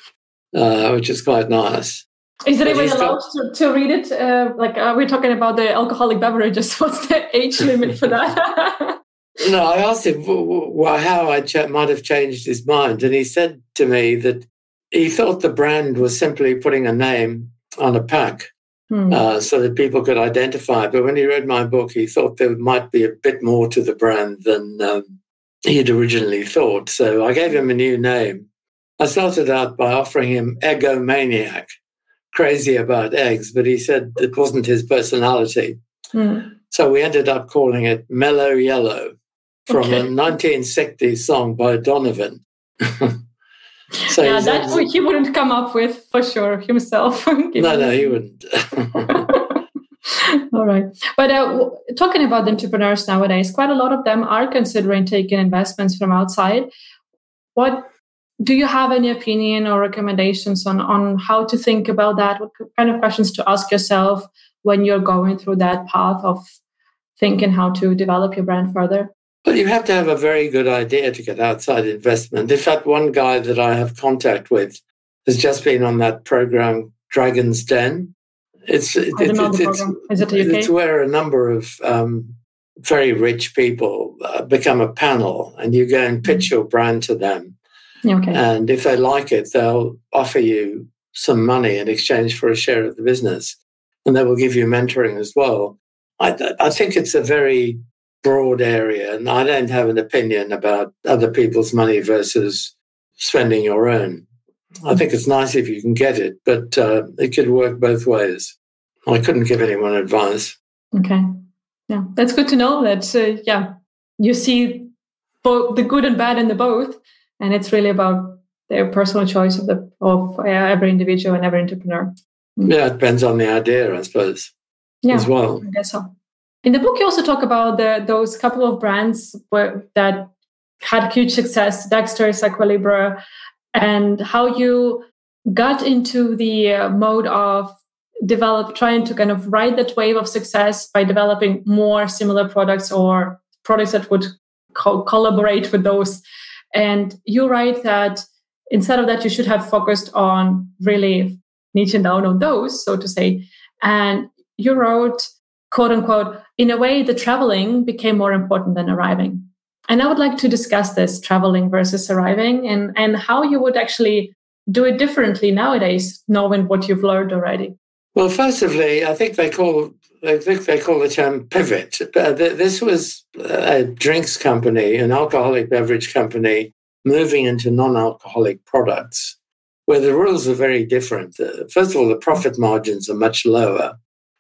uh, which is quite nice. Is it even allowed to, to read it? Uh, like, are we talking about the alcoholic beverages? What's the age limit for that? no, I asked him well, how I ch- might have changed his mind, and he said to me that he thought the brand was simply putting a name on a pack. Hmm. Uh, so that people could identify. But when he read my book, he thought there might be a bit more to the brand than um, he'd originally thought. So I gave him a new name. I started out by offering him Egomaniac, crazy about eggs, but he said it wasn't his personality. Mm. So we ended up calling it Mellow Yellow from okay. a 1960s song by Donovan. so yeah, that he wouldn't come up with for sure himself. no, no, he wouldn't. All right. But uh, talking about entrepreneurs nowadays, quite a lot of them are considering taking investments from outside. What do you have any opinion or recommendations on, on how to think about that? What kind of questions to ask yourself when you're going through that path of thinking how to develop your brand further? Well, you have to have a very good idea to get outside investment. In fact, one guy that I have contact with has just been on that program, Dragon's Den. It's it, it, it it's where a number of um, very rich people uh, become a panel, and you go and pitch mm-hmm. your brand to them. Okay. And if they like it, they'll offer you some money in exchange for a share of the business, and they will give you mentoring as well. I, I think it's a very broad area, and I don't have an opinion about other people's money versus spending your own. I think it's nice if you can get it, but uh, it could work both ways. I couldn't give anyone advice. Okay, yeah, that's good to know. That uh, yeah, you see both the good and bad in the both, and it's really about their personal choice of the of uh, every individual and every entrepreneur. Yeah, it depends on the idea, I suppose. Yeah, as well. I guess so. In the book, you also talk about the, those couple of brands where, that had huge success, Dexter's, Aqua Libra, and how you got into the uh, mode of develop trying to kind of ride that wave of success by developing more similar products or products that would co- collaborate with those. And you write that instead of that you should have focused on really niching down on those so to say. And you wrote quote unquote in a way the traveling became more important than arriving and I would like to discuss this traveling versus arriving and, and how you would actually do it differently nowadays, knowing what you've learned already. Well, firstly, I think they call I think they call the term pivot. Uh, this was a drinks company, an alcoholic beverage company, moving into non-alcoholic products, where the rules are very different. Uh, first of all, the profit margins are much lower,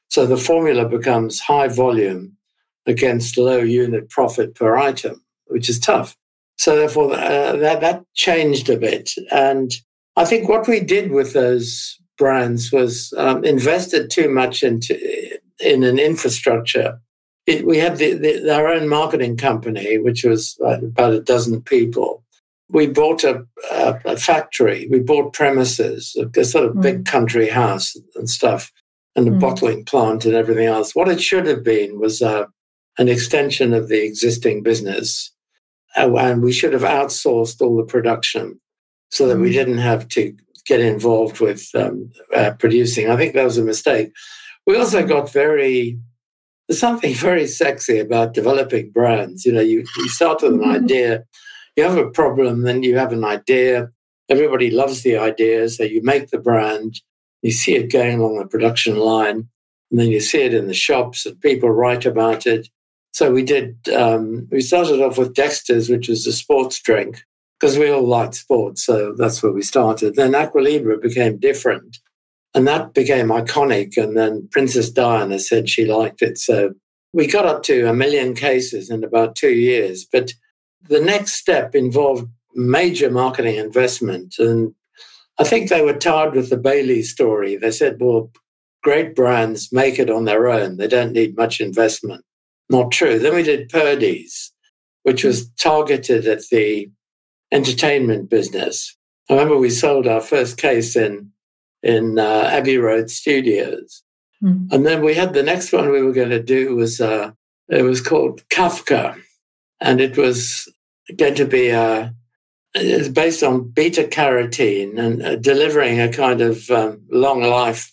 so the formula becomes high volume against low unit profit per item which is tough. So therefore, uh, that that changed a bit, and I think what we did with those brands was um, invested too much into in an infrastructure. It, we had the, the, our own marketing company, which was about a dozen people. We bought a, a, a factory, we bought premises, a, sort of mm. big country house and stuff, and a mm. bottling plant and everything else. What it should have been was uh, an extension of the existing business and we should have outsourced all the production so that we mm. didn't have to get involved with um, uh, producing. I think that was a mistake. We also got very there's something very sexy about developing brands. You know, you, you start with an mm-hmm. idea, you have a problem, then you have an idea. Everybody loves the idea, so you make the brand. You see it going along the production line, and then you see it in the shops, and people write about it. So we did, um, we started off with Dexter's, which was a sports drink, because we all liked sports. So that's where we started. Then Aqua Libra became different. And that became iconic. And then Princess Diana said she liked it. So we got up to a million cases in about two years. But the next step involved major marketing investment. And I think they were tired with the Bailey story. They said, well, great brands make it on their own, they don't need much investment not true. Then we did Purdey's, which was targeted at the entertainment business. I remember we sold our first case in in uh, Abbey Road Studios, mm. and then we had the next one we were going to do was uh, it was called Kafka, and it was going to be a uh, it's based on beta carotene and uh, delivering a kind of um, long life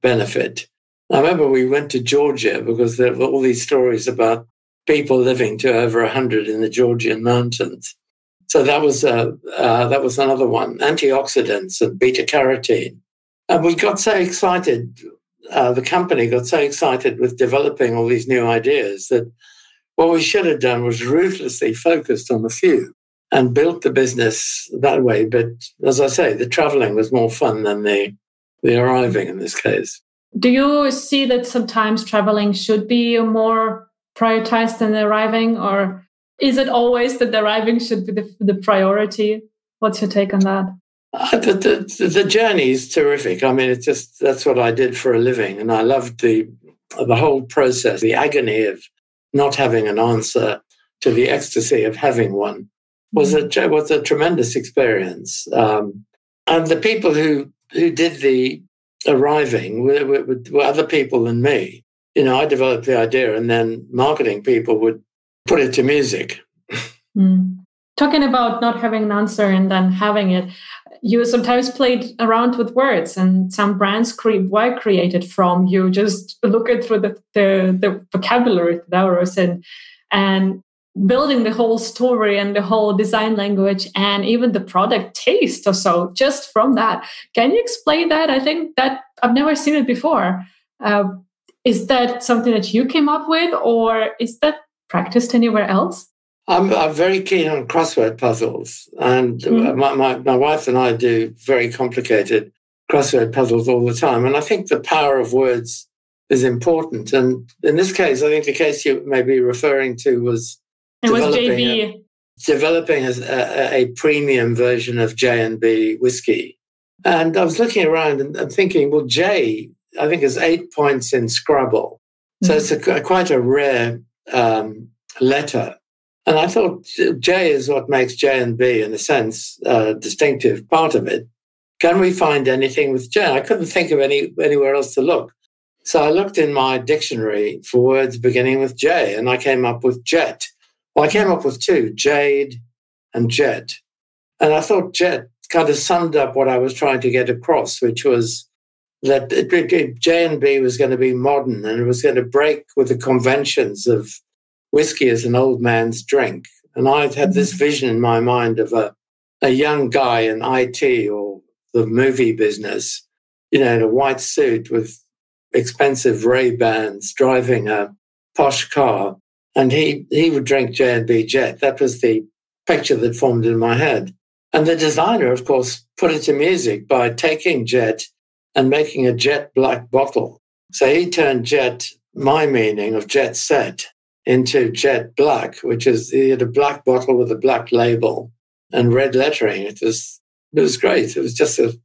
benefit. I remember we went to Georgia because there were all these stories about people living to over 100 in the Georgian mountains. So that was uh, uh, that was another one. Antioxidants and beta carotene, and we got so excited. Uh, the company got so excited with developing all these new ideas that what we should have done was ruthlessly focused on a few and built the business that way. But as I say, the traveling was more fun than the the arriving in this case. Do you see that sometimes traveling should be more prioritized than arriving, or is it always that the arriving should be the, the priority? What's your take on that? Uh, the, the, the journey is terrific. I mean, it's just that's what I did for a living, and I loved the the whole process, the agony of not having an answer to the ecstasy of having one, was a mm. was a tremendous experience. Um, and the people who who did the arriving were other people than me. You know, I developed the idea, and then marketing people would put it to music. Mm. Talking about not having an answer and then having it, you sometimes played around with words, and some brands cre- were created from you just looking through the, the, the vocabulary that and and building the whole story and the whole design language and even the product taste or so just from that. Can you explain that? I think that i've never seen it before. Uh, is that something that you came up with or is that practiced anywhere else? I'm, I'm very keen on crossword puzzles and mm-hmm. my, my, my wife and i do very complicated crossword puzzles all the time and i think the power of words is important. And in this case i think the case you may be referring to was it was JB. A, developing a, a, a, premium version of J&B whiskey. And I was looking around and, and, thinking, well, J, I think, is eight points in Scrabble. So mm-hmm. it's a, quite a rare um, letter. And I thought J is what makes J&B, in a sense, a distinctive part of it. Can we find anything with J? I couldn't think of any anywhere else to look. So I looked in my dictionary for words beginning with J, and I came up with jet. Well, I came up with two, Jade and Jet. And I thought Jet kind of summed up what I was trying to get across, which was that J&B was going to be modern and it was going to break with the conventions of whiskey as an old man's drink. And I had this mm-hmm. vision in my mind of a, a young guy in IT or the movie business, you know, in a white suit with expensive Ray Bans, driving a posh car, and he, he would drink J&B Jet. That was the picture that formed in my head. And the designer, of course, put it to music by taking Jet and making a jet black bottle. So he turned Jet, my meaning of Jet Set, into Jet Black, which is he had a black bottle with a black label and red lettering. It was it was great. It was just a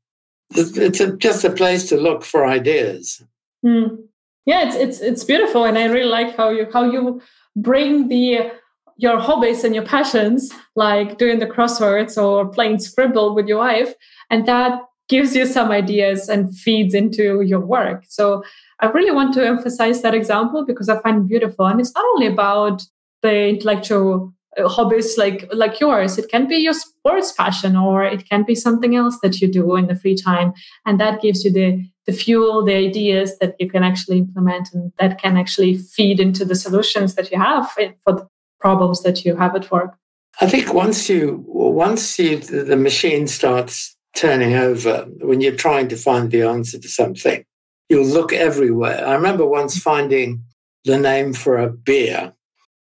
it's a, just a place to look for ideas. Mm. Yeah, it's it's it's beautiful, and I really like how you how you bring the your hobbies and your passions, like doing the crosswords or playing Scrabble with your wife, and that gives you some ideas and feeds into your work. So I really want to emphasize that example because I find it beautiful. And it's not only about the intellectual uh, hobbies like like yours it can be your sports passion or it can be something else that you do in the free time and that gives you the the fuel the ideas that you can actually implement and that can actually feed into the solutions that you have for the problems that you have at work i think once you once you the machine starts turning over when you're trying to find the answer to something you'll look everywhere i remember once finding the name for a beer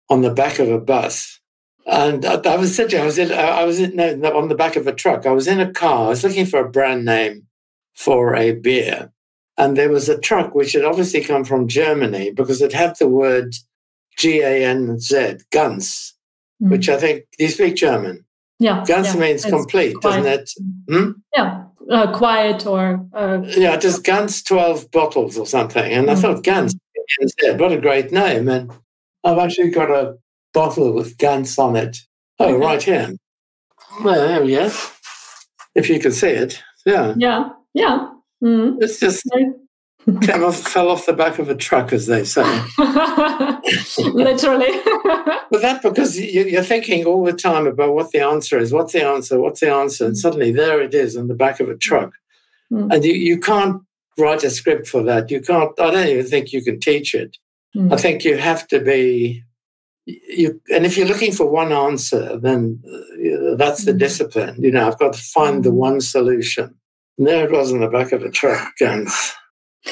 on the back of a bus and I, I was sitting, I was in, I was in, no, on the back of a truck. I was in a car. I was looking for a brand name for a beer. And there was a truck which had obviously come from Germany because it had the word G A N Z, Ganz, mm. which I think, do you speak German? Yeah. Ganz yeah, means complete, quiet. doesn't it? Hmm? Yeah. Uh, quiet or. Uh, yeah, just Ganz 12 bottles or something. And mm. I thought, Ganz, what a great name. And I've actually got a bottle with Ganz on it. Oh, right here. Well, there we. If you can see it. Yeah. Yeah. Yeah. Mm-hmm. It's just came off, fell off the back of a truck, as they say. Literally. but that because you're thinking all the time about what the answer is. What's the answer? What's the answer? And suddenly there it is on the back of a truck. Mm. And you, you can't write a script for that. You can't, I don't even think you can teach it. Mm. I think you have to be you, and if you're looking for one answer, then uh, that's the mm. discipline. You know, I've got to find the mm. one solution. And there it was in the back of a truck, and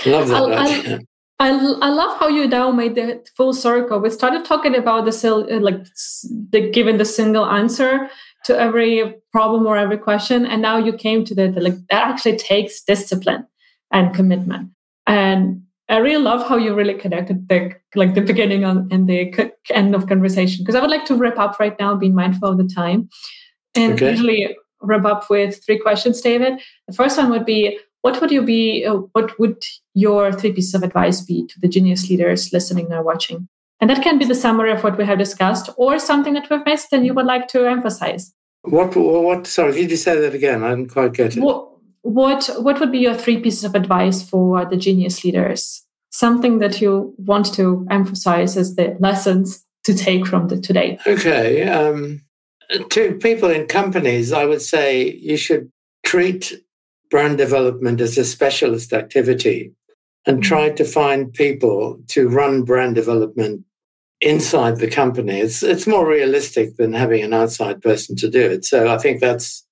love that I, idea. I, I love how you now made the full circle. We started talking about the uh, like the given the single answer to every problem or every question, and now you came to the, the like that actually takes discipline and commitment. And I really love how you really connected the like the beginning and the end of conversation because I would like to wrap up right now, being mindful of the time, and okay. usually wrap up with three questions, David. The first one would be, what would you be? Uh, what would your three pieces of advice be to the genius leaders listening or watching? And that can be the summary of what we have discussed, or something that we've missed and you would like to emphasize. What? What? Sorry, did you say that again? I didn't quite get it. What? What, what would be your three pieces of advice for the genius leaders? Something that you want to emphasize as the lessons to take from the today. Okay. Um, to people in companies, I would say you should treat brand development as a specialist activity and mm-hmm. try to find people to run brand development inside the company. It's it's more realistic than having an outside person to do it. So I think that's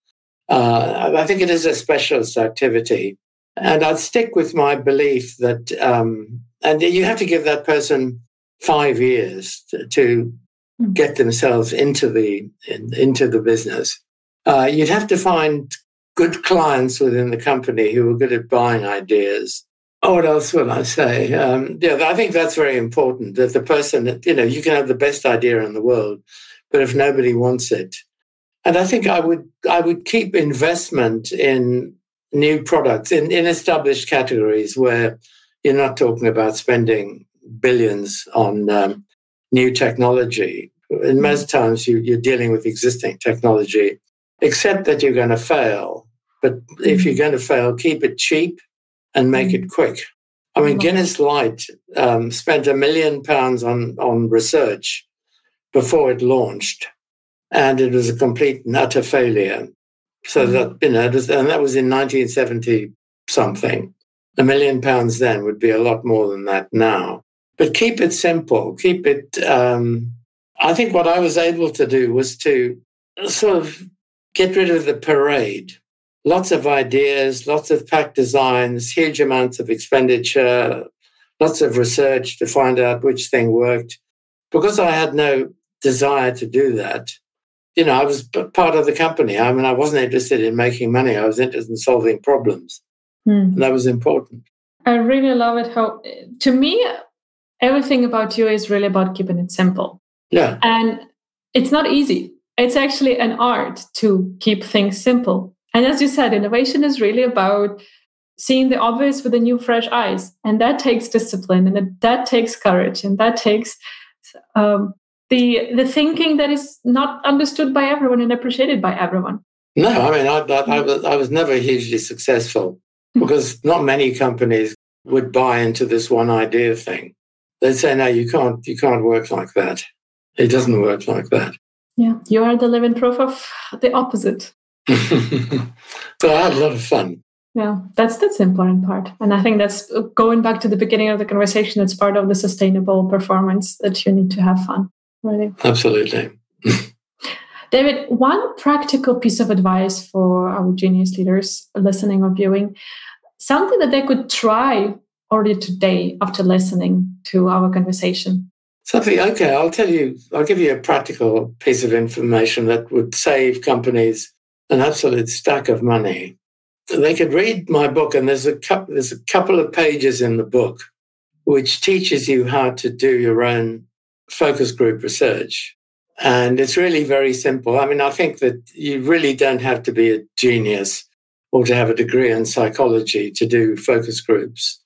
uh, I think it is a specialist activity, and I'd stick with my belief that um, and you have to give that person five years to, mm. Get themselves into the in, into the business. Uh, you'd have to find good clients within the company who are good at buying ideas. Oh, what else would I say? Um, yeah, I think that's very important. That the person, that, you know, you can have the best idea in the world, but if nobody wants it, and I think I would I would keep investment in new products in, in established categories where you're not talking about spending billions on um, new technology. And hmm. most times you, you're dealing with existing technology, except that you're going to fail. But if you're hmm. going to fail, keep it cheap and make it hmm. quick. I mean, Guinness Light um, spent a million pounds on, on research before it launched, and it was a complete and utter failure. So that, you know, and that was in 1970 something. A million pounds then would be a lot more than that now. But keep it simple. Keep it. Um, I think what I was able to do was to sort of get rid of the parade. Lots of ideas, lots of pack designs, huge amounts of expenditure, lots of research to find out which thing worked. Because I had no desire to do that, you know, I was part of the company. I mean, I wasn't interested in making money. I was interested in solving problems. Mm. And that was important. I really love it how, to me, everything about you is really about keeping it simple. Yeah. And it's not easy. It's actually an art to keep things simple. And as you said, innovation is really about seeing the obvious with a new, fresh eyes. And that takes discipline and that takes courage and that takes um, the, the thinking that is not understood by everyone and appreciated by everyone. No, I mean, I, I, I, was, I was never hugely successful because not many companies would buy into this one idea thing they say, no, you can't, you can't work like that. It doesn't work like that. Yeah, you are the living proof of the opposite. but I had a lot of fun. Yeah, that's that's the important part, and I think that's uh, going back to the beginning of the conversation. It's part of the sustainable performance that you need to have fun. Really, absolutely. David, one practical piece of advice for our genius leaders listening or viewing, something that they could try already today after listening to our conversation? Something, okay, I'll tell you, I'll give you a practical piece of information that would save companies an absolute stack of money. They could read my book, and there's a, couple, there's a couple of pages in the book which teaches you how to do your own focus group research. And it's really very simple. I mean, I think that you really don't have to be a genius or to have a degree in psychology to do focus groups.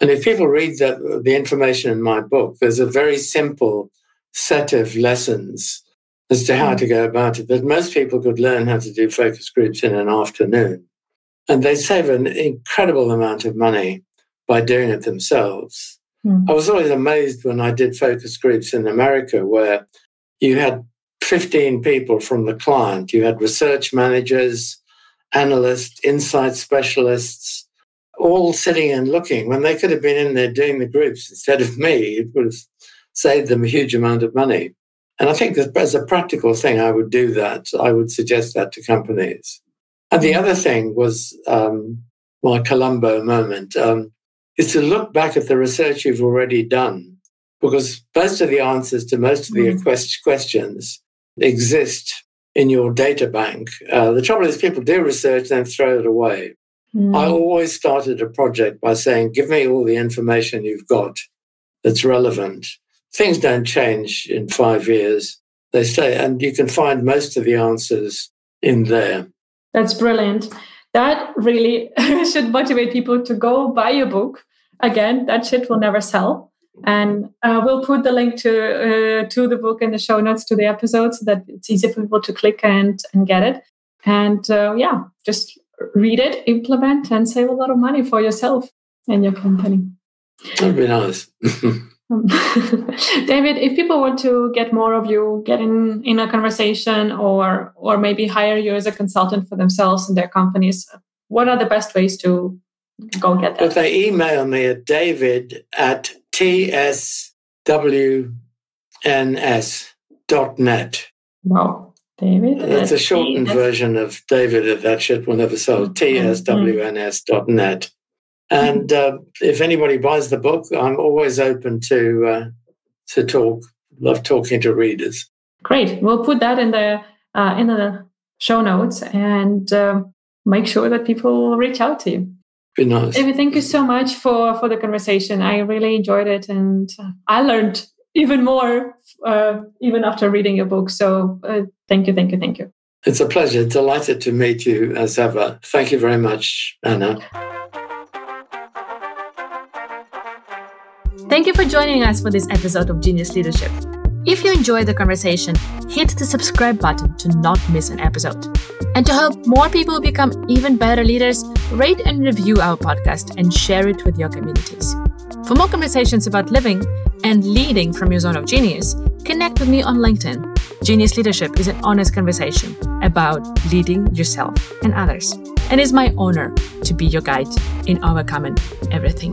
And if people read the, the information in my book, there's a very simple set of lessons as to how to go about it that most people could learn how to do focus groups in an afternoon. And they save an incredible amount of money by doing it themselves. Mm. I was always amazed when I did focus groups in America where you had 15 people from the client, you had research managers, analysts, insight specialists, all sitting and looking when they could have been in there doing the groups instead of me. It would have saved them a huge amount of money. And I think that as a practical thing, I would do that. I would suggest that to companies. And the other thing was um, my Columbo moment um, is to look back at the research you've already done, because most of the answers to most of the mm. questions exist in your data bank. Uh, the trouble is, people do research and then throw it away. Mm. I always started a project by saying, give me all the information you've got that's relevant. Things don't change in five years. They stay, and you can find most of the answers in there. That's brilliant. that really should motivate people to go buy your book. Again, that shit will never sell. And uh, we'll put the link to uh, to the book in the show notes to the episode so that it's easy for people to click and and get it. And uh, yeah, just read it, implement, and save a lot of money for yourself and your company. That'd be nice. Um, david, if people want to get more of you, get in in a conversation, or or maybe hire you as a consultant for themselves and their companies, what are the best ways to go get that? If they email me at david at tswns.net. Wow. David. It's a shortened version of David at that shit will never sell, mm-hmm. tswns.net. And uh, if anybody buys the book, I'm always open to uh, to talk. Love talking to readers. Great. We'll put that in the uh, in the show notes and um, make sure that people reach out to you. Be nice. David, thank you so much for for the conversation. I really enjoyed it, and I learned even more uh, even after reading your book. So uh, thank you, thank you, thank you. It's a pleasure. Delighted to meet you as ever. Thank you very much, Anna. Thank you for joining us for this episode of Genius Leadership. If you enjoyed the conversation, hit the subscribe button to not miss an episode. And to help more people become even better leaders, rate and review our podcast and share it with your communities. For more conversations about living and leading from your zone of genius, connect with me on LinkedIn. Genius Leadership is an honest conversation about leading yourself and others. And it's my honor to be your guide in overcoming everything